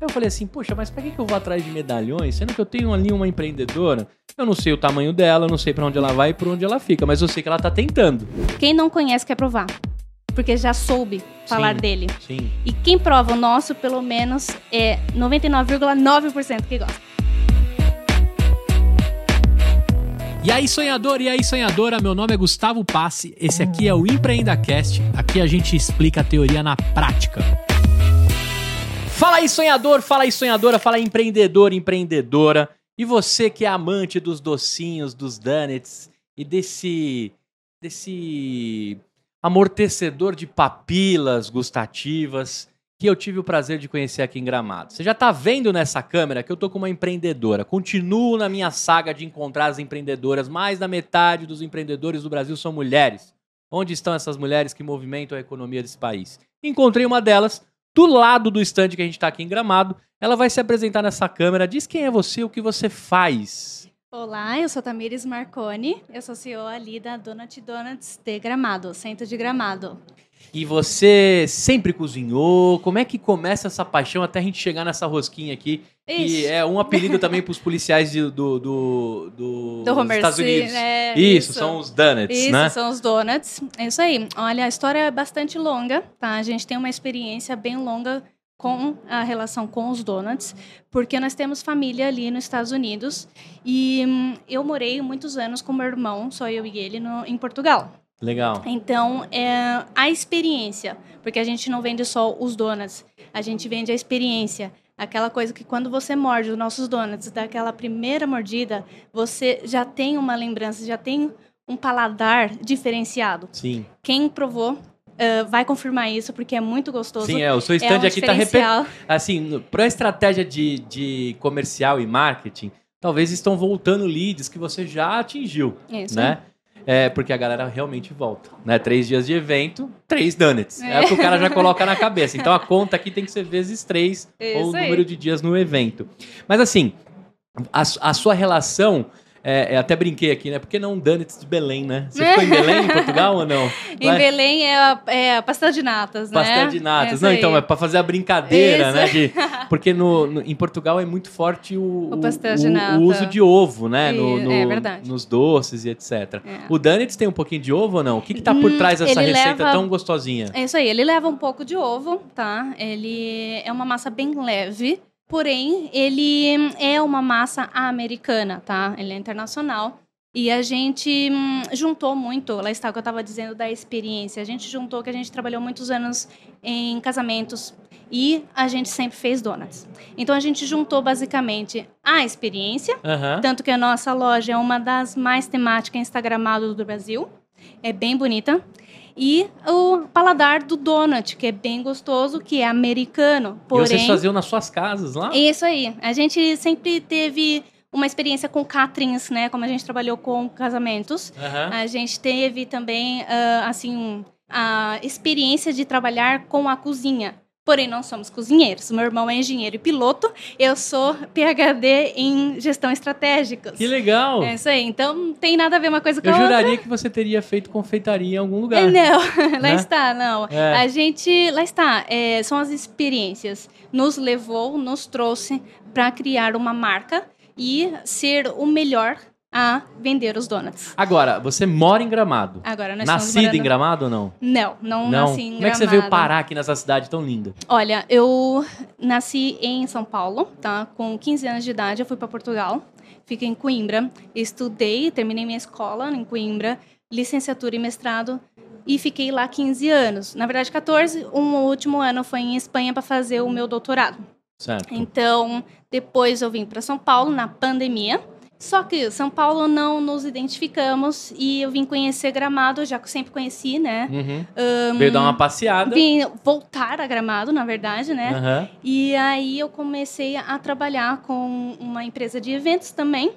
Eu falei assim, poxa, mas pra que, que eu vou atrás de medalhões, sendo que eu tenho ali uma empreendedora? Eu não sei o tamanho dela, eu não sei pra onde ela vai e por onde ela fica, mas eu sei que ela tá tentando. Quem não conhece quer provar. Porque já soube falar Sim. dele. Sim. E quem prova o nosso, pelo menos, é 99,9% que gosta. E aí, sonhador, e aí, sonhadora, meu nome é Gustavo Passe, esse aqui é o EmpreendaCast, aqui a gente explica a teoria na prática. Fala aí, sonhador, fala aí, sonhadora, fala aí, empreendedor, empreendedora. E você que é amante dos docinhos, dos donuts e desse desse amortecedor de papilas gustativas que eu tive o prazer de conhecer aqui em Gramado. Você já tá vendo nessa câmera que eu tô com uma empreendedora. Continuo na minha saga de encontrar as empreendedoras. Mais da metade dos empreendedores do Brasil são mulheres. Onde estão essas mulheres que movimentam a economia desse país? Encontrei uma delas do lado do estande que a gente está aqui em Gramado. Ela vai se apresentar nessa câmera. Diz quem é você, o que você faz. Olá, eu sou Tamires Marconi, eu sou CEO ali da Donut Donuts de Gramado, centro de Gramado. E você sempre cozinhou? Como é que começa essa paixão até a gente chegar nessa rosquinha aqui? Que Ixi. é um apelido também para os policiais de- do, do, do, Do dos Homer Estados Unidos. é, isso, isso. são os donuts, Isso, né? são os donuts. É isso aí. Olha, a história é bastante longa, tá? A gente tem uma experiência bem longa com a relação com os donuts, porque nós temos família ali nos Estados Unidos e hum, eu morei muitos anos com meu irmão, só eu e ele, no, em Portugal. Legal. Então, é a experiência, porque a gente não vende só os donuts, a gente vende a experiência. Aquela coisa que quando você morde os nossos donuts, daquela primeira mordida, você já tem uma lembrança, já tem um paladar diferenciado. Sim. Quem provou eh, vai confirmar isso, porque é muito gostoso. Sim, é. O seu É stand um aqui tá repetindo. Assim, para estratégia de, de comercial e marketing, talvez estão voltando leads que você já atingiu. Isso. né? É, porque a galera realmente volta, né? Três dias de evento, três donuts. É, o que o cara já coloca na cabeça. Então a conta aqui tem que ser vezes três ou o Isso aí. número de dias no evento. Mas assim, a, a sua relação, é, é, até brinquei aqui, né? Porque não donuts de Belém, né? Você ficou em Belém, em Portugal ou não? Em Belém é a, é a pastel de natas, né? Pastel de natas. Isso não, aí. então, é pra fazer a brincadeira, Isso. né? de- porque no, no- em Portugal é muito forte o, O pastel de nata. o uso de ovo, né? No, E- no- é verdade. Nos doces e etc. É. O Donuts tem um pouquinho de ovo ou não? O que, que tá por Hum, trás dessa receita leva- tão gostosinha? É isso aí, ele leva um pouco de ovo, tá? Ele é uma massa bem leve, porém, ele é uma massa americana, tá? Ele é internacional. E a gente hum, juntou muito, lá está o que eu estava dizendo da experiência. A gente juntou que a gente trabalhou muitos anos em casamentos e a gente sempre fez donuts. Então a gente juntou basicamente a experiência, Aham. tanto que a nossa loja é uma das mais temáticas instagramadas do Brasil. É bem bonita. E o paladar do donut, que é bem gostoso, que é americano. E Porém, vocês faziam nas suas casas lá? isso aí. A gente sempre teve uma experiência com caterings, né? Como a gente trabalhou com casamentos. Aham. A gente teve também, ah, assim, a experiência de trabalhar com a cozinha. Porém, não somos cozinheiros. Meu irmão é engenheiro e piloto. Eu sou PhD em gestão estratégica. Que legal! É isso aí. Então, não tem nada a ver uma coisa com Eu a outra. juraria que você teria feito confeitaria em algum lugar. É, Não, lá Né? está, não. É. A gente, lá está, é, são as experiências. Nos levou, nos trouxe para criar uma marca e ser o melhor a vender os donuts. Agora, você mora em Gramado. Agora, nós Nascida em morando- Gramado ou não? Não, não, Não. nasci em Como é que você veio Gramado. parar aqui nessa cidade tão linda? Olha, eu nasci em São Paulo, tá? Com 15 anos de idade, eu fui para Portugal. Fiquei em Coimbra, estudei, terminei minha escola em Coimbra, licenciatura e mestrado, e fiquei lá 15 anos. Na verdade, 14. Um último ano foi em Espanha para fazer o meu doutorado. Certo. Então, depois eu vim para São Paulo na pandemia. Só que São Paulo não nos identificamos e eu vim conhecer Gramado, já que eu sempre conheci, né? Uhum. Veio dar uma passeada. Vim voltar a Gramado, na verdade, né? Aham. E aí eu comecei a trabalhar com uma empresa de eventos também.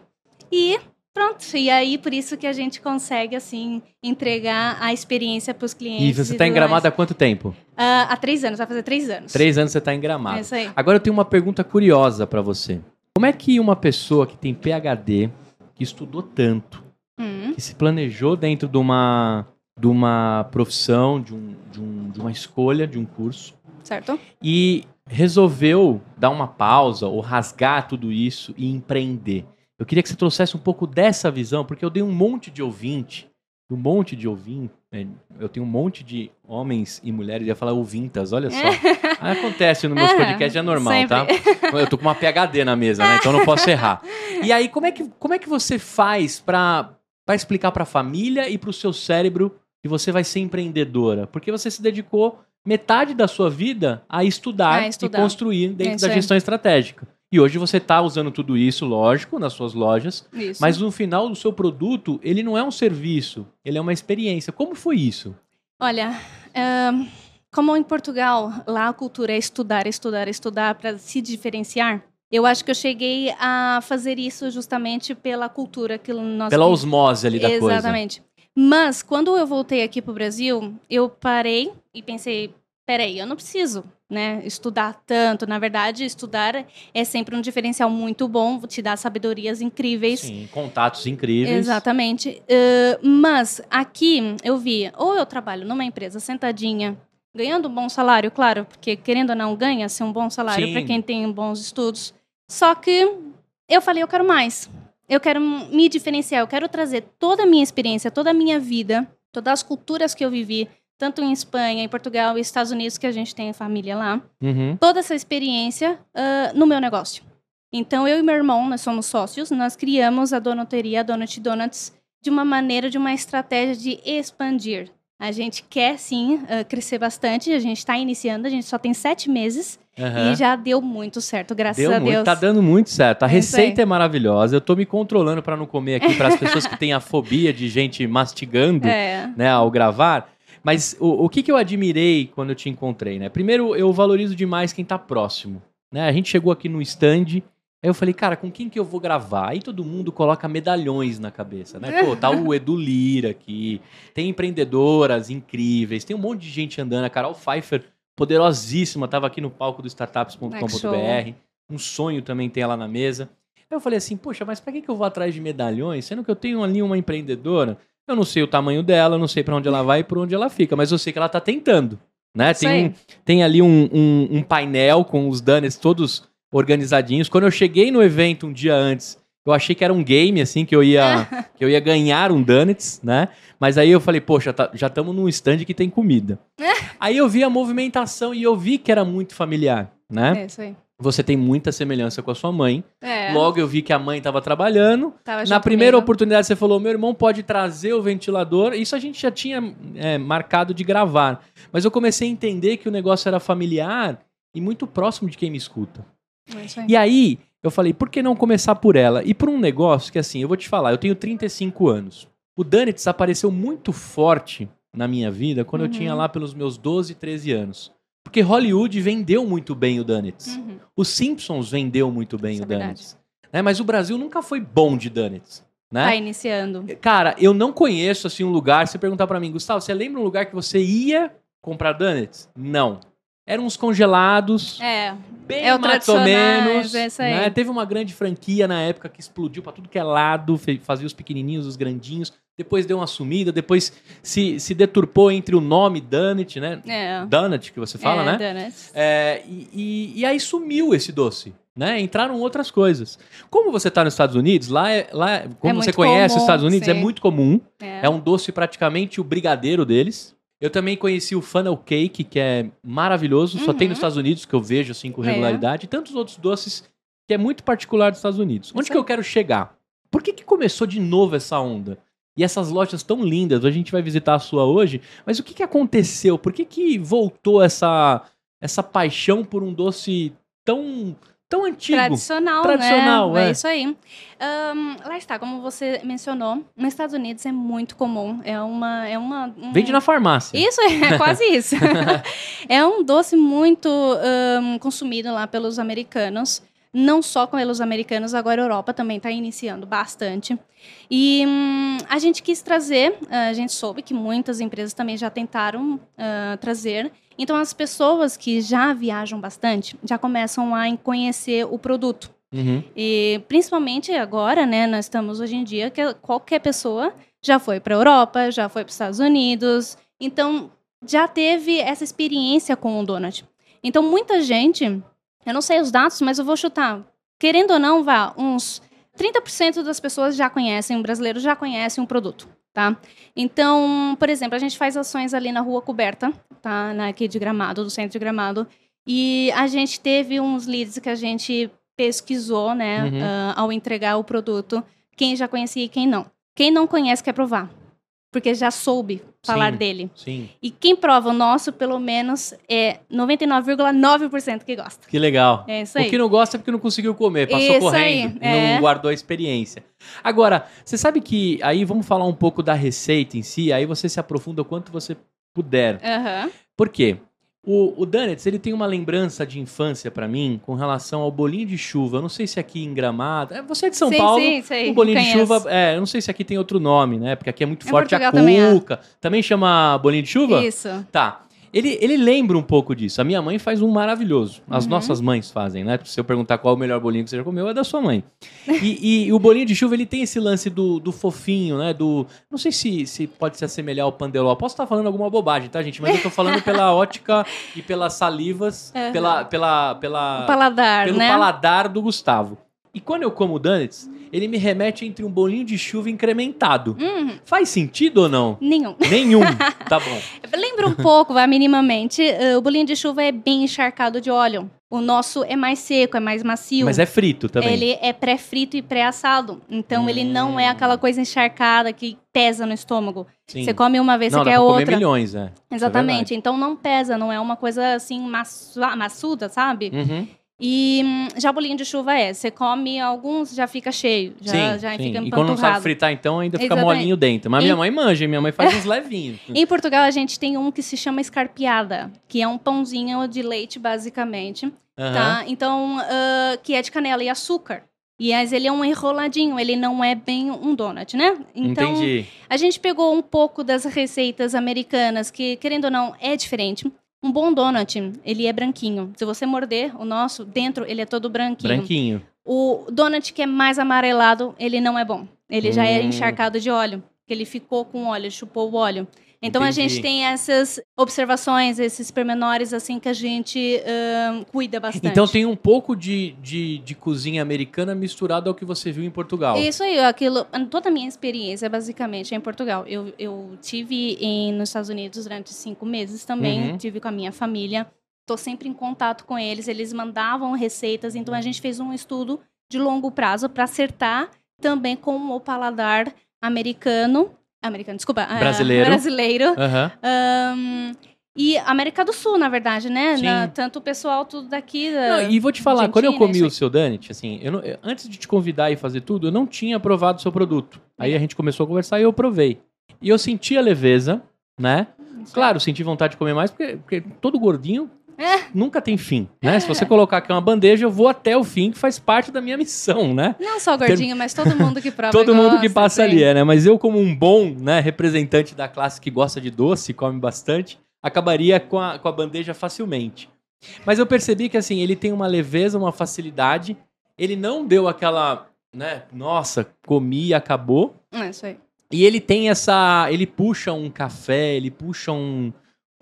E pronto. E aí por isso que a gente consegue, assim, entregar a experiência para os clientes. E você tá em Gramado há quanto tempo? Ah, há três anos, vai fazer três anos. Três anos você tá em É Gramado. isso aí. Agora eu tenho uma pergunta curiosa pra você. Como é que uma pessoa que tem PhD, que estudou tanto, Hum, que se planejou dentro de uma, de uma profissão, de, um, de, um, de uma escolha, de um curso, certo? e resolveu dar uma pausa ou rasgar tudo isso e empreender. Eu queria que você trouxesse um pouco dessa visão, porque eu dei um monte de ouvinte, um monte de ouvinte, né? eu tenho um monte de homens e mulheres, ia falar ouvintas, olha só. Acontece no meus podcasts, é normal, sempre. tá? Eu tô com uma PHD na mesa, né? Então não posso errar. E aí, como é que, como é que você faz para explicar para a família e para o seu cérebro que você vai ser empreendedora? Porque você se dedicou metade da sua vida a estudar, A estudar. e construir dentro É isso da gestão estratégica. E hoje você está usando tudo isso, lógico, nas suas lojas, Isso. mas no final do seu produto, ele não é um serviço, ele é uma experiência. Como foi isso? Olha, ahn, como em Portugal, lá a cultura é estudar, estudar, estudar para se diferenciar. Eu acho que eu cheguei a fazer isso justamente pela cultura que nós Pela que- osmose ali da coisa. Exatamente. Mas quando eu voltei aqui para o Brasil, eu parei e pensei, peraí, eu não preciso, né, estudar tanto. Na verdade, estudar é sempre um diferencial muito bom, te dá sabedorias incríveis. Sim, contatos incríveis. Exatamente. Uh, mas aqui eu vi, ou eu trabalho numa empresa sentadinha, ganhando um bom salário, claro, porque querendo ou não ganha-se um bom salário para quem tem bons estudos. Só que eu falei, eu quero mais. Eu quero me diferenciar, eu quero trazer toda a minha experiência, toda a minha vida, todas as culturas que eu vivi, tanto em Espanha, em Portugal e Estados Unidos, que a gente tem família lá Uhum. toda essa experiência ah, no meu negócio. Então, eu e meu irmão, nós somos sócios, nós criamos a Donuteria, a Donut Donuts, de uma maneira, de uma estratégia de expandir. A gente quer, sim, ah, crescer bastante, a gente está iniciando, a gente só tem sete meses Aham. e já deu muito certo, graças Deu a muito, Deus. tá dando muito certo. A É receita é maravilhosa. Eu tô me controlando para não comer aqui para as pessoas que têm a fobia de gente mastigando, É, né, ao gravar. Mas o, o que, que eu admirei quando eu te encontrei, né? Primeiro, eu valorizo demais quem tá próximo, né? A gente chegou aqui no stand, aí eu falei, cara, com quem que eu vou gravar? Aí todo mundo coloca medalhões na cabeça, né? Pô, tá o Edu Lira aqui, tem empreendedoras incríveis, tem um monte de gente andando. A Carol Pfeiffer, poderosíssima, tava aqui no palco do startups.com.br. Um sonho também tem ela na mesa. Aí eu falei assim, poxa, mas pra que, que eu vou atrás de medalhões, sendo que eu tenho ali uma empreendedora? Eu não sei o tamanho dela, eu não sei pra onde ela vai e por onde ela fica, mas eu sei que ela tá tentando, né? Tem, um, tem ali um, um- um painel com os donuts todos organizadinhos. Quando eu cheguei no evento um dia antes, eu achei que era um game, assim, que eu ia, que eu ia ganhar um donuts, né? Mas aí eu falei, poxa, tá- já estamos num stand que tem comida. aí eu vi a movimentação e eu vi que era muito familiar, né? é isso aí. Você tem muita semelhança com a sua mãe. É, Logo eu vi que a mãe estava trabalhando. tava Na primeira comigo. oportunidade você falou: meu irmão pode trazer o ventilador. Isso a gente já tinha é, marcado de gravar. Mas eu comecei a entender que o negócio era familiar e muito próximo de quem me escuta. É. E aí eu falei: por que não começar por ela? E por um negócio que assim, eu vou te falar: eu tenho 35 anos. O Danitz apareceu muito forte na minha vida quando eu Uhum. tinha lá pelos meus 12, 13 anos. Porque Hollywood vendeu muito bem o Danitz. Uhum. Os Simpsons vendeu muito bem Isso o é. Donuts. Né? Mas o Brasil nunca foi bom de Donuts. Né? Tá iniciando. Cara, eu não conheço assim um lugar. Se você perguntar pra mim, Gustavo, você lembra um lugar que você ia comprar Donuts? Não. Eram uns congelados, É, bem é mais ou menos. é aí. né? Teve uma grande franquia na época que explodiu pra tudo que é lado, fazia os pequenininhos, os grandinhos. Depois deu uma sumida, depois se, se deturpou entre o nome Donut, né? é. Donut, que você fala, é, né? É, e, e- e aí sumiu esse doce. Né? Entraram outras coisas. Como você está nos Estados Unidos, lá, é, lá é- como você muito conhece os comum, Estados Unidos, é sim. muito comum. É. É um doce praticamente o brigadeiro deles. Eu também conheci o funnel cake, que é maravilhoso. Só tem Uhum. nos Estados Unidos, que eu vejo assim com É. regularidade. E tantos outros doces que é muito particular dos Estados Unidos. Onde Isso que eu quero chegar? Por que, que começou de novo essa onda? E essas lojas tão lindas, a gente vai visitar a sua hoje, mas o que, que aconteceu? Por que, que voltou essa, essa paixão por um doce tão, tão antigo? Tradicional, Tradicional, né? é. É isso aí. Ahn, lá está, como você mencionou, nos Estados Unidos é muito comum. É uma. É uma um- Vende na farmácia. Isso, é quase isso. é um doce muito ahn, consumido lá pelos americanos. Não só pelos americanos, agora a Europa também está iniciando bastante. E hum, a gente quis trazer, a gente soube que muitas empresas também já tentaram ah, trazer. Então, as pessoas que já viajam bastante já começam a conhecer o produto. Uhum. E principalmente agora, né, nós estamos hoje em dia que qualquer pessoa já foi para a Europa, já foi para os Estados Unidos, então já teve essa experiência com o donut. Então, muita gente, eu não sei os dados, mas eu vou chutar. Querendo ou não, vá, uns 30% das pessoas já conhecem, um brasileiro já conhece um produto, tá? Então, por exemplo, a gente faz ações ali na Rua Coberta, tá? Na, aqui de Gramado, do centro de Gramado, e a gente teve uns leads que a gente pesquisou, né, Uhum. ah, ao entregar o produto, quem já conhecia e quem não. Quem não conhece quer provar, porque já soube falar Sim. dele. Sim. E quem prova o nosso, pelo menos, é 99,9% que gosta. Que legal. É isso aí. O que não gosta é porque não conseguiu comer, passou Isso correndo, é. não guardou a experiência. Agora, você sabe que aí vamos falar um pouco da receita em si, aí você se aprofunda o quanto você puder. Aham. Por quê? O, o Donuts, ele tem uma lembrança de infância pra mim com relação ao bolinho de chuva. Eu não sei se aqui em Gramado. é, Você é de São sim, Paulo. Sim, sei. O bolinho de chuva, é, eu não sei se aqui tem outro nome, né? Porque aqui é muito Em forte a Portugal também cuca. Também chama bolinho de chuva? Isso. Tá. Ele, ele lembra um pouco disso. A minha mãe faz um maravilhoso. As Uhum. nossas mães fazem, né? Se eu perguntar qual é o melhor bolinho que você já comeu, é da sua mãe. E, e o bolinho de chuva, ele tem esse lance do, do fofinho, né? Do. Não sei se, se pode se assemelhar ao pandeló. Posso estar falando alguma bobagem, tá, gente? Mas eu tô falando pela ótica e pelas salivas, Uhum. pela, pela, pela, O paladar, pelo né? paladar do Gustavo. E quando eu como donuts, ele me remete entre um bolinho de chuva incrementado. Hum, Faz sentido ou não? nenhum. Nenhum. tá bom. Lembra um pouco, vai, minimamente. eh, o bolinho de chuva é bem encharcado de óleo. O nosso é mais seco, é mais macio. Mas é frito também. Ele é pré-frito e pré-assado. Então, ele não é Hum. aquela coisa encharcada que pesa no estômago. Sim. Você come uma vez, não, você quer pra comer outra. milhões, é. É Exatamente. então, não pesa, não é uma coisa assim maçu- maçuda, sabe? Uhum. E hum, já bolinho de chuva é. Você come alguns, já fica cheio. Já, sim, já sim. fica E quando não sabe empanturrado. fritar, então ainda fica Exatamente. molinho dentro. Mas E- minha mãe manja, minha mãe faz uns levinhos. Em Portugal, a gente tem um que se chama escarpiada, que é um pãozinho de leite, basicamente. Aham. Tá? Então, ah, que é de canela e açúcar. E mas ele é um enroladinho, ele não é bem um donut, né? Então, Entendi. a gente pegou um pouco das receitas americanas, que, querendo ou não, é diferente. Um bom donut, ele é branquinho. Se você morder o nosso, dentro ele é todo branquinho. Branquinho. O donut que é mais amarelado, ele não é bom. Ele já é Hum. encharcado de óleo. Que ele ficou com óleo, chupou o óleo. Então a Entendi. gente tem essas observações, esses pormenores assim que a gente cuida bastante. Então tem um pouco de, de, de cozinha americana misturado ao que você viu em Portugal. Isso aí, aquilo, toda a minha experiência basicamente é em Portugal. Eu, eu tive em, nos Estados Unidos durante cinco meses também, Uhum. tive com a minha família. Tô sempre em contato com eles, eles mandavam receitas, então a gente fez um estudo de longo prazo para acertar também com o paladar americano, americano, desculpa, ah, Brasileiro. brasileiro, Aham. ahn, e América do Sul, na verdade, né? Na- tanto o pessoal tudo daqui da, Não, e vou te falar, quando eu comi o seu Danit, assim, eu não- eu- antes de te convidar e fazer tudo, eu não tinha provado o seu produto. Aí a gente começou a conversar e eu provei. E eu senti a leveza, né? Claro, senti vontade de comer mais, porque, porque todo gordinho É. nunca tem fim, né? Se você colocar aqui uma bandeja, eu vou até o fim, que faz parte da minha missão, né? Não só o gordinho, mas todo mundo que prova Todo mundo que gosta, passa sim. ali, é, né? Mas eu, como um bom né, representante da classe que gosta de doce, come bastante, acabaria com a, com a bandeja facilmente. Mas eu percebi que, assim, ele tem uma leveza, uma facilidade. Ele não deu aquela, né? Nossa, comi e acabou. É isso aí. E ele tem essa. Ele puxa um café, ele puxa um,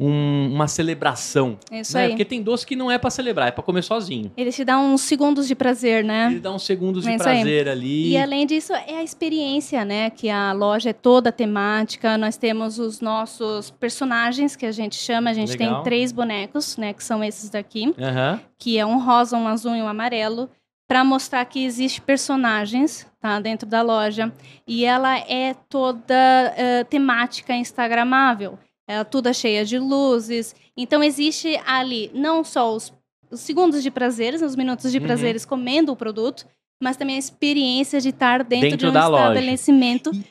um- uma celebração. Isso né? aí. Porque tem doce que não é pra celebrar, é pra comer sozinho. Ele te dá uns segundos de prazer, né? Ele dá uns segundos de É aí. prazer ali. E além disso, é a experiência, né? Que a loja é toda temática. Nós temos os nossos personagens, que a gente chama. A gente Legal. tem três bonecos, né? Que são esses daqui. Aham. Que é um rosa, um azul e um amarelo. Para mostrar que existe personagens, tá? Dentro da loja. E ela é toda eh, temática instagramável. Ela toda cheia de luzes. Então, existe ali não só os, os segundos de prazeres, os minutos de Uhum. prazeres comendo o produto, mas também a experiência de estar dentro, Dentro de um loja. estabelecimento E-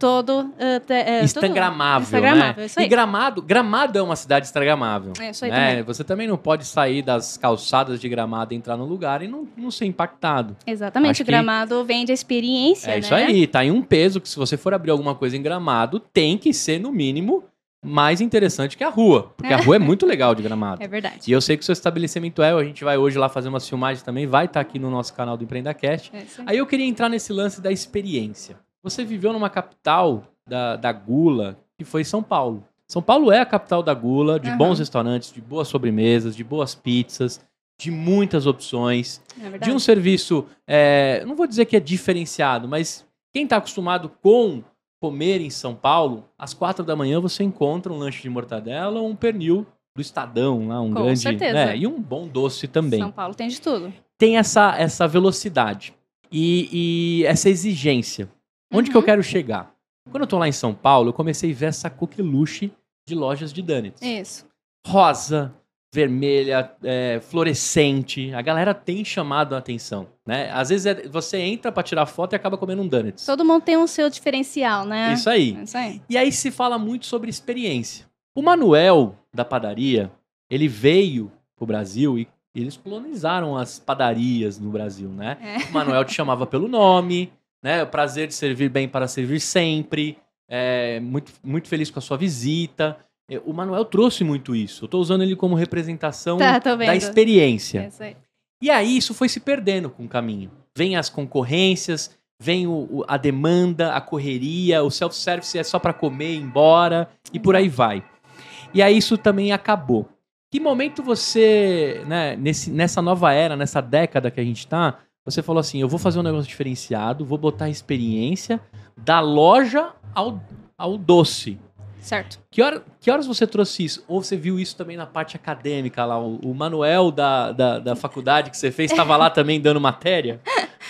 todo... eh, te- eh, todo- Instagramável, Instagramável, né? E Gramado, Gramado é uma cidade instagramável. É isso aí né? também. Você também não pode sair das calçadas de Gramado, entrar no lugar e não, não ser impactado. Exatamente, Acho gramado vende a experiência, É né? isso aí, tá em um peso que se você for abrir alguma coisa em Gramado, tem que ser, no mínimo, mais interessante que a rua. Porque a rua é muito legal de Gramado. É verdade. E eu sei que o seu estabelecimento é, a gente vai hoje lá fazer umas filmagens também, vai estar aqui no nosso canal do EmpreendaCast. É aí. Aí eu queria entrar nesse lance da experiência. Você viveu numa capital da, da gula, que foi São Paulo. São Paulo é a capital da gula, de Aham. bons restaurantes, de boas sobremesas, de boas pizzas, de muitas opções, É de um serviço, é, não vou dizer que é diferenciado, mas quem está acostumado com comer em São Paulo, às quatro da manhã você encontra um lanche de mortadela ou um pernil do Estadão, lá, um Com grande, certeza. né, e um bom doce também. São Paulo tem de tudo. Tem essa, essa velocidade e, e essa exigência. Onde que eu Uhum. quero chegar? Quando eu tô lá em São Paulo, eu comecei a ver essa coqueluche de lojas de donuts. Isso. Rosa, vermelha, é, fluorescente. A galera tem chamado a atenção, né? Às vezes é- você entra pra tirar foto e acaba comendo um donuts. Todo mundo tem um seu diferencial, né? Isso aí. É Isso aí. E aí se fala muito sobre experiência. O Manuel da padaria, ele veio pro Brasil e eles colonizaram as padarias no Brasil, né? É. O Manuel te chamava pelo nome, né? O prazer de servir bem para servir sempre. É, muito, muito feliz com a sua visita. É, O Manuel trouxe muito isso. Eu tô usando ele como representação Tá, da experiência. É aí. E aí isso foi se perdendo com o caminho. Vem as concorrências, vem o- o- a demanda, a correria, o self-service é só para comer, ir embora e por aí vai. E aí isso também acabou. Que momento você, né, nesse, nessa nova era, nessa década que a gente tá, você falou assim, eu vou fazer um negócio diferenciado, vou botar a experiência da loja ao, ao doce. Certo. Que, hora, que horas você trouxe isso? Ou você viu isso também na parte acadêmica lá? O, o Manuel da, da, da faculdade que você fez estava lá também dando matéria?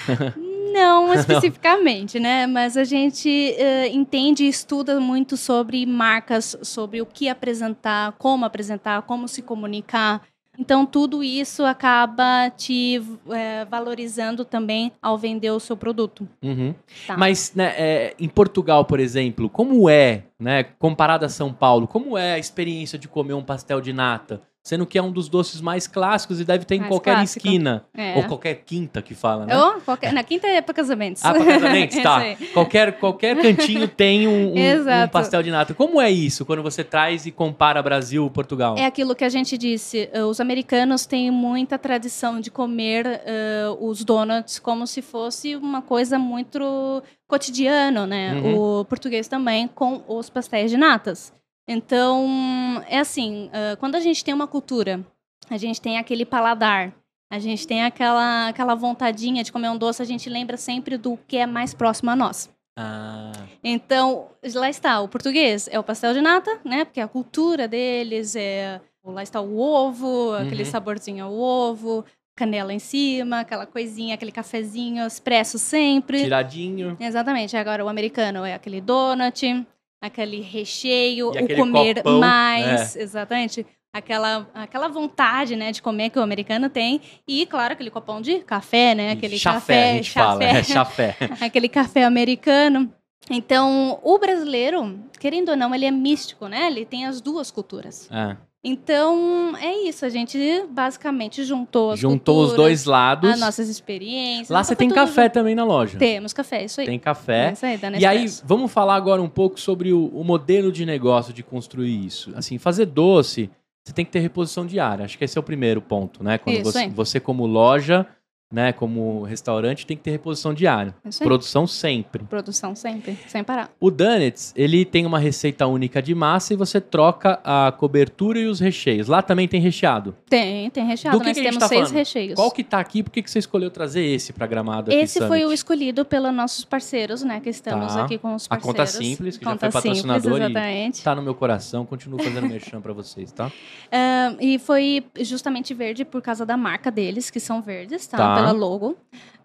Não especificamente, né? Mas a gente eh, entende e estuda muito sobre marcas, sobre o que apresentar, como apresentar, como se comunicar. Então, tudo isso acaba te eh, valorizando também ao vender o seu produto. Uhum. Tá. Mas né, é, em Portugal, por exemplo, como é, né, comparado a São Paulo, como é a experiência de comer um pastel de nata? Sendo que é um dos doces mais clássicos e deve ter em Mais qualquer clássico. esquina. É. Ou qualquer quinta que fala, né? Ou qualquer- na quinta é para casamentos. Ah, para casamentos, tá. Qualquer, qualquer cantinho tem um, um- um pastel de nata. Como é isso quando você traz e compara Brasil e Portugal? É aquilo que a gente disse. eh, Os americanos têm muita tradição de comer eh, os donuts como se fosse uma coisa muito cotidiano, né? Uhum. O português também com os pastéis de natas. Então, é assim, eh, quando a gente tem uma cultura, a gente tem aquele paladar, a gente tem aquela, aquela vontadinha de comer um doce, a gente lembra sempre do que é mais próximo a nós. Ah, Então, lá está, o português é o pastel de nata, né? Porque a cultura deles é. Lá está o ovo, aquele Uhum. saborzinho ao ovo, canela em cima, aquela coisinha, aquele cafezinho expresso sempre. tiradinho. Exatamente. Agora, o americano é aquele donut, aquele recheio, E o comer copão, mais. Exatamente. Aquela, aquela vontade, né, de comer que o americano tem. E, claro, aquele copão de café, né? Aquele chafé, café, fala. É chafé. aquele café americano. Então, o brasileiro, querendo ou não, ele é místico, né? Ele tem as duas culturas. É. Então, é isso. A gente basicamente juntou as Juntou os culturas, dois lados. as nossas experiências. Lá então você foi tem café junto. também na loja. Temos café, isso aí. Tem café. É isso aí, E aí, vamos falar agora um pouco sobre o, o modelo de negócio de construir isso. Assim, fazer doce, você tem que ter reposição diária. Acho que esse é o primeiro ponto, né? Quando Isso você, você, como loja, né, como restaurante, tem que ter reposição diária. Isso aí. Produção sempre. Produção sempre, sem parar. O Donuts, ele tem uma receita única de massa e você troca a cobertura e os recheios. Lá também tem recheado. Tem, tem recheado. Do que Nós que a temos tá seis falando? recheios. Qual que tá aqui? Por que, que você escolheu trazer esse pra Gramado aqui, Esse foi o escolhido pelos nossos parceiros, né? Que estamos Tá. aqui com os A parceiros. Conta Simples, que já Conta foi patrocinador Simples, e- exatamente. Tá no meu coração, continuo fazendo merchan pra vocês, tá? Ah, e foi justamente verde por causa da marca deles, que são verdes, tá? Tá. Pela logo.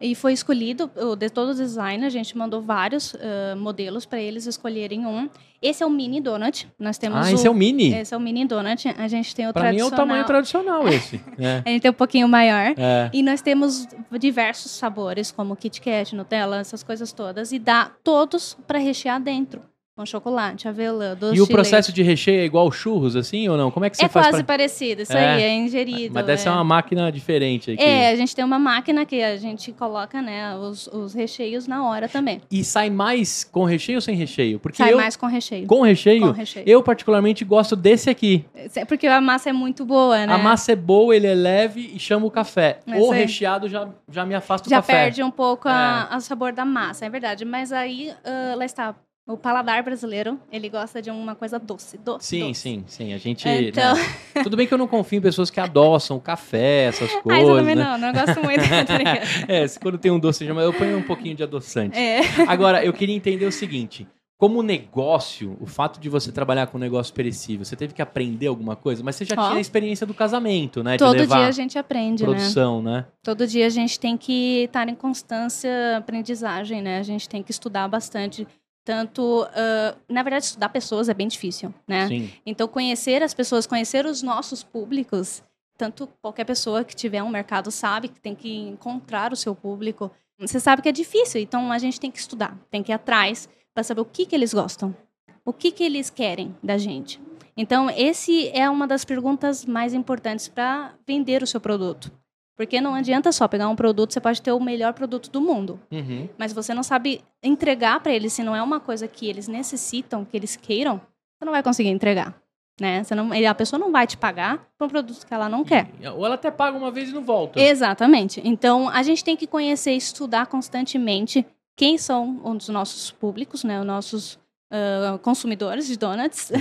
E foi escolhido, de todo o design, a gente mandou vários ah, modelos para eles escolherem um. Esse é o mini donut. Nós temos Ah, o, esse é o mini? Esse é o mini donut. A gente tem o Pra mim é o tradicional. tamanho tradicional esse. É. A gente tem um pouquinho maior. É. E nós temos diversos sabores, como Kit Kat, Nutella, essas coisas todas. E dá todos para rechear dentro. Com chocolate, avelã, doce E o processo de recheio é igual churros, assim, ou não? Como é que você É faz quase pra... parecido, isso É. aí, é ingerido. Mas deve ser é. uma máquina diferente aqui. É, a gente tem uma máquina que a gente coloca, né, os, os recheios na hora também. E sai mais com recheio ou sem recheio? Porque Sai eu, mais com recheio. com recheio, Com recheio. eu particularmente gosto desse aqui. É Porque a massa é muito boa, né? A massa é boa, ele é leve e chama o café. Mas o é. recheado já, já me afasta do Já café. perde um pouco a, a sabor da massa, é verdade. Mas aí, lá está, O paladar brasileiro, ele gosta de uma coisa doce, doce. Sim, doce. sim, sim. A gente. Então- né, Tudo bem que eu não confio em pessoas que adoçam café, essas Ah, coisas. isso eu também né? não, não gosto muito. É, se quando tem um doce, eu ponho um pouquinho de adoçante. é. Agora, eu queria entender o seguinte: como negócio, o fato de você trabalhar com um negócio perecível, você teve que aprender alguma coisa, mas você já Ó. tinha a experiência do casamento, né? Todo dia a gente aprende, né? produção, né? Todo dia a gente tem que estar em constância aprendizagem, né? A gente tem que estudar bastante. Tanto, ah, na verdade, estudar pessoas é bem difícil, né? Sim. Então, conhecer as pessoas, conhecer os nossos públicos, tanto qualquer pessoa que tiver um mercado sabe que tem que encontrar o seu público. Você sabe que é difícil, então a gente tem que estudar, tem que ir atrás para saber o que, que eles gostam, o que, que eles querem da gente. Então, esse é uma das perguntas mais importantes para vender o seu produto. Porque não adianta só pegar um produto, você pode ter o melhor produto do mundo, Uhum. mas você não sabe entregar para eles se não é uma coisa que eles necessitam, que eles queiram, você não vai conseguir entregar, né? Você não, a pessoa não vai te pagar por um produto que ela não quer. Ou ela até paga uma vez e não volta. Exatamente. Então, a gente tem que conhecer e estudar constantemente quem são os nossos públicos, né? Os nossos ah, consumidores de donuts.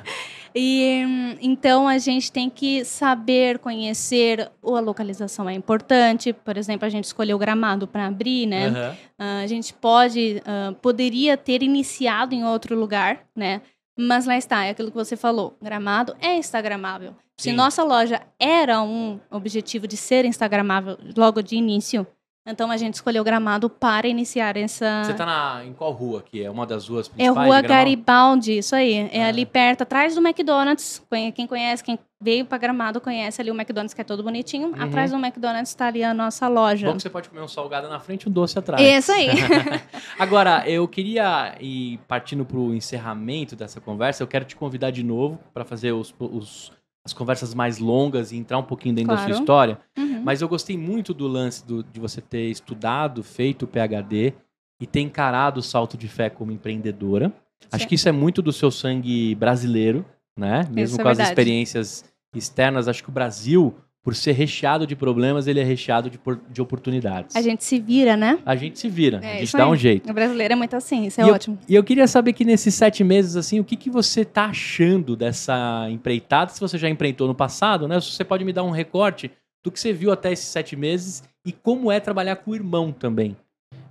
e então a gente tem que saber conhecer a localização é importante. Por exemplo, a gente escolheu o gramado para abrir, né? Aham. Ah, a gente pode, ah, poderia ter iniciado em outro lugar, né? Mas lá está, é aquilo que você falou. Gramado é instagramável. Se Sim. nossa loja era um objetivo de ser instagramável logo de início, então a gente escolheu Gramado para iniciar essa. Você tá na, em qual rua aqui? É uma das ruas É principais? Rua de Gramado? Garibaldi, isso aí. É Ah. ali perto, atrás do McDonald's. Quem conhece, quem veio para Gramado conhece ali o McDonald's, que é todo bonitinho. Uhum. Atrás do McDonald's está ali a nossa loja. Bom que você pode comer um salgado na frente e um doce atrás. Isso aí. Agora, eu queria ir partindo para o encerramento dessa conversa. Eu quero te convidar de novo para fazer os- os- as conversas mais longas e entrar um pouquinho dentro da Claro. sua história. Uhum. Mas eu gostei muito do lance do- de você ter estudado, feito o PhD e ter encarado o salto de fé como empreendedora. Acho que isso é muito do seu sangue brasileiro, né? Mesmo é com as experiências externas, acho que o Brasil, por ser recheado de problemas, ele é recheado de, por- de oportunidades. A gente se vira, né? A gente se vira, É, a gente dá aí. um jeito. O brasileiro é muito assim, isso é E eu- ótimo. E eu queria saber que nesses sete meses, assim, o que, que você tá achando dessa empreitada? Se você já empreitou no passado, né? Se você pode me dar um recorte do que você viu até esses sete meses e como é trabalhar com o irmão também.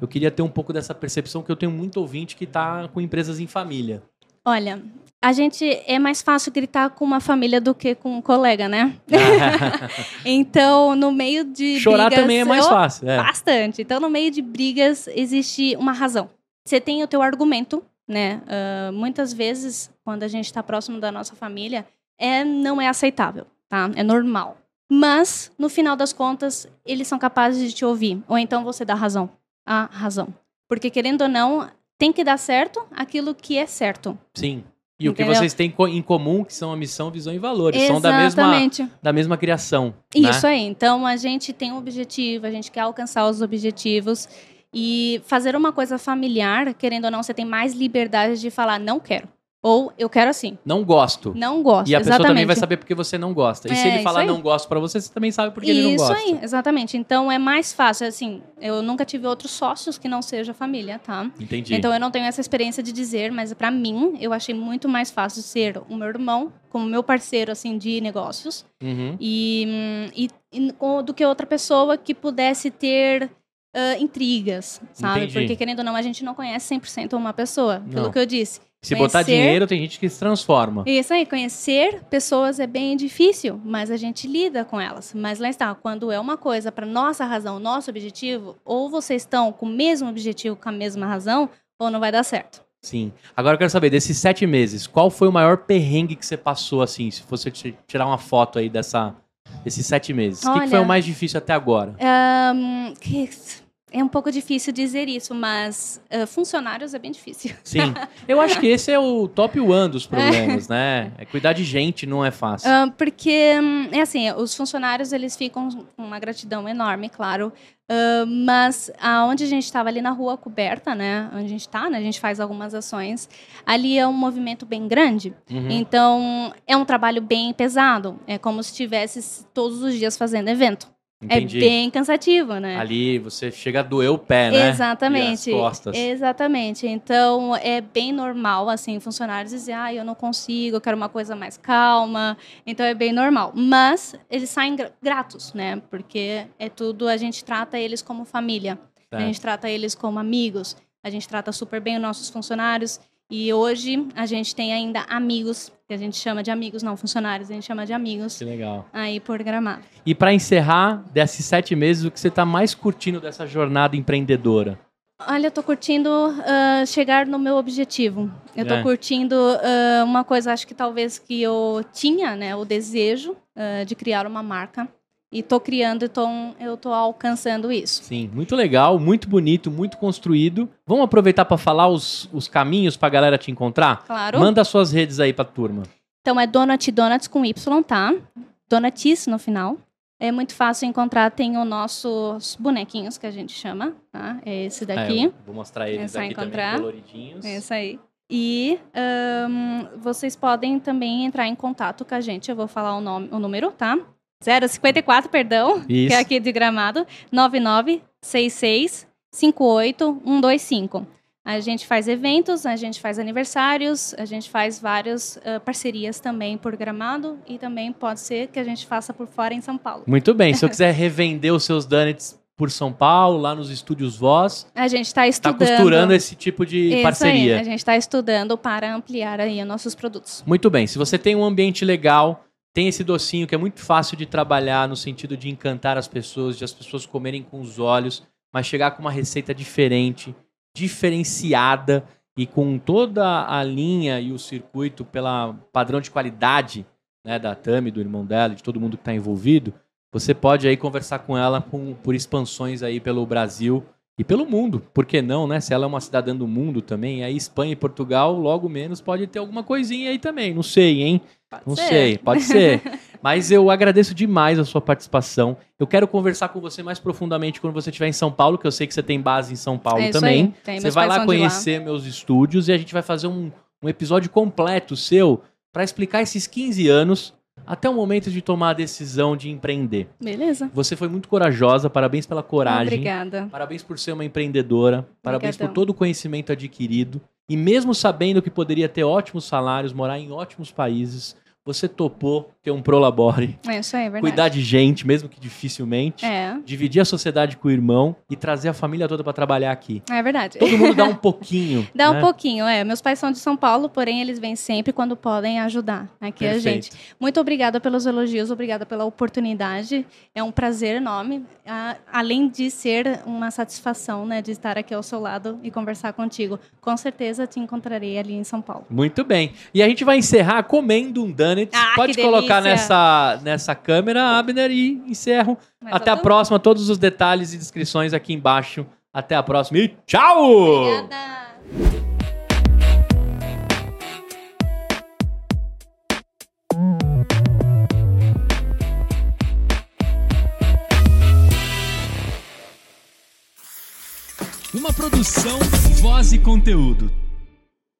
Eu queria ter um pouco dessa percepção que eu tenho muito ouvinte que tá com empresas em família. Olha, a gente é mais fácil gritar com uma família do que com um colega, né? Então, no meio de Chorar brigas, também é mais eu- fácil. É. Bastante. Então, no meio de brigas, existe uma razão. Você tem o teu argumento, né? Ah, muitas vezes, quando a gente está próximo da nossa família, é, não é aceitável, tá? É normal. Mas, no final das contas, eles são capazes de te ouvir. Ou então você dá razão. A razão. Porque, querendo ou não, tem que dar certo aquilo que é certo. Sim. E o que Entendeu? vocês têm em comum, que são a missão, visão e valores. São da mesma, Exatamente. da mesma criação. Isso né? aí. Então a gente tem um objetivo, a gente quer alcançar os objetivos e fazer uma coisa familiar, querendo ou não, você tem mais liberdade de falar não quero ou eu quero assim, Não gosto. não gosto. E a pessoa exatamente. também vai saber porque você não gosta. E se É, ele isso falar não gosto pra você, você também sabe porque ele não Isso gosta. aí, exatamente. Então é mais fácil assim. Eu nunca tive outros sócios que não seja família, tá? Entendi. Então eu não tenho essa experiência de dizer, mas pra mim eu achei muito mais fácil ser o meu irmão como meu parceiro assim de negócios Uhum. e, e- e com- do que outra pessoa que pudesse ter ah, intrigas, sabe? Entendi. Porque, querendo ou não, a gente não conhece 100% uma pessoa, pelo Não. que eu disse. Se botar Conhecer- dinheiro, tem gente que se transforma. Isso aí, conhecer pessoas é bem difícil, mas a gente lida com elas. Mas lá está, quando é uma coisa para nossa razão, nosso objetivo, ou vocês estão com o mesmo objetivo, com a mesma razão, ou não vai dar certo. Sim. Agora eu quero saber, desses sete meses, qual foi o maior perrengue que você passou, assim, se fosse ti- tirar uma foto aí dessa, desses sete meses? O que foi o mais difícil até agora? Ahn, que- é um pouco difícil dizer isso, mas ah, funcionários é bem difícil. Sim. Eu acho que esse é o top one dos problemas, né? É cuidar de gente não é fácil. Ah, porque, hum, é assim, os funcionários, eles ficam com uma gratidão enorme, claro. Ah, mas aonde a gente estava ali na rua coberta, né? Onde a gente está, né? A gente faz algumas ações. Ali é um movimento bem grande. Uhum. Então, é um trabalho bem pesado. É como se estivesse todos os dias fazendo evento. Entendi. É bem cansativo, né? Ali você chega a doer o pé, né? Exatamente. E as costas. Exatamente. Então, é bem normal, assim, funcionários dizer, ah, eu não consigo, eu quero uma coisa mais calma. Então, é bem normal. Mas, eles saem gra- gratos, né? Porque é tudo, a gente trata eles como família. A Certo. gente trata eles como amigos. A gente trata super bem os nossos funcionários. E hoje, a gente tem ainda amigos, que a gente chama de amigos, não funcionários, a gente chama de amigos, Que legal. aí por gramado. E pra encerrar, desses sete meses, o que você tá mais curtindo dessa jornada empreendedora? Olha, eu tô curtindo ah, chegar no meu objetivo. Eu tô É. curtindo ah, uma coisa, acho que talvez que eu tinha, né? O desejo ah, de criar uma marca. E tô criando, então eu tô alcançando isso. Sim, muito legal, muito bonito, muito construído. Vamos aproveitar para falar os, os caminhos pra galera te encontrar? Claro. Manda suas redes aí pra turma. Então é Donut Donuts com Y, tá? Donutis no final. É muito fácil encontrar, tem os nossos bonequinhos que a gente chama, tá? É esse É, daqui. eu vou mostrar eles É aqui encontrar. também, coloridinhos. É isso aí. E ahn, vocês podem também entrar em contato com a gente. Eu vou falar o, nome, o número, tá? 054, perdão, Isso. que é aqui de gramado. 9966 58125. A gente faz eventos, a gente faz aniversários, a gente faz várias ah, parcerias também por gramado e também pode ser que a gente faça por fora em São Paulo. Muito bem, se eu quiser revender os seus donuts por São Paulo, lá nos estúdios Voz, A gente está tá estudando. costurando esse tipo de Isso aí, parceria. a gente está estudando para ampliar aí os nossos produtos. Muito bem. Se você tem um ambiente legal, tem esse docinho que é muito fácil de trabalhar no sentido de encantar as pessoas, de as pessoas comerem com os olhos, mas chegar com uma receita diferente, diferenciada e com toda a linha e o circuito pela padrão de qualidade né, da Tami, do irmão dela, de todo mundo que está envolvido, você pode aí conversar com ela com- por expansões aí pelo Brasil e pelo mundo. Por que não, né? Se ela é uma cidadã do mundo também, aí Espanha e Portugal, logo menos, pode ter alguma coisinha aí também. Não sei, hein? Pode Não ser. sei, pode ser. Mas eu agradeço demais a sua participação. Eu quero conversar com você mais profundamente quando você estiver em São Paulo, que eu sei que você tem base em São Paulo É também. Você vai lá conhecer meus estúdios e a gente vai fazer um, um episódio completo seu para explicar esses 15 anos até o momento de tomar a decisão de empreender. Beleza. Você foi muito corajosa, parabéns pela coragem. Obrigada. Parabéns por ser uma empreendedora, parabéns por Obrigadão. todo o conhecimento adquirido. E mesmo sabendo que poderia ter ótimos salários, morar em ótimos países, você topou ter um prolabore, É isso aí, é verdade. cuidar de gente, mesmo que dificilmente, É, dividir a sociedade com o irmão e trazer a família toda para trabalhar aqui. é verdade. Todo mundo dá um pouquinho. Dá né? um pouquinho, é. Meus pais são de São Paulo, porém eles vêm sempre quando podem ajudar aqui a Perfeito. gente. Muito obrigada pelos elogios, obrigada pela oportunidade. É um prazer enorme, a- além de ser uma satisfação, né, de estar aqui ao seu lado e conversar contigo. Com certeza te encontrarei ali em São Paulo. Muito bem. E a gente vai encerrar comendo um donuts. Ah, Pode colocar delícia. nessa, nessa câmera, Abner, e encerro. Mais Até a próxima. Todos os detalhes e descrições aqui embaixo. Até a próxima e tchau! Obrigada. Uma produção, voz e conteúdo.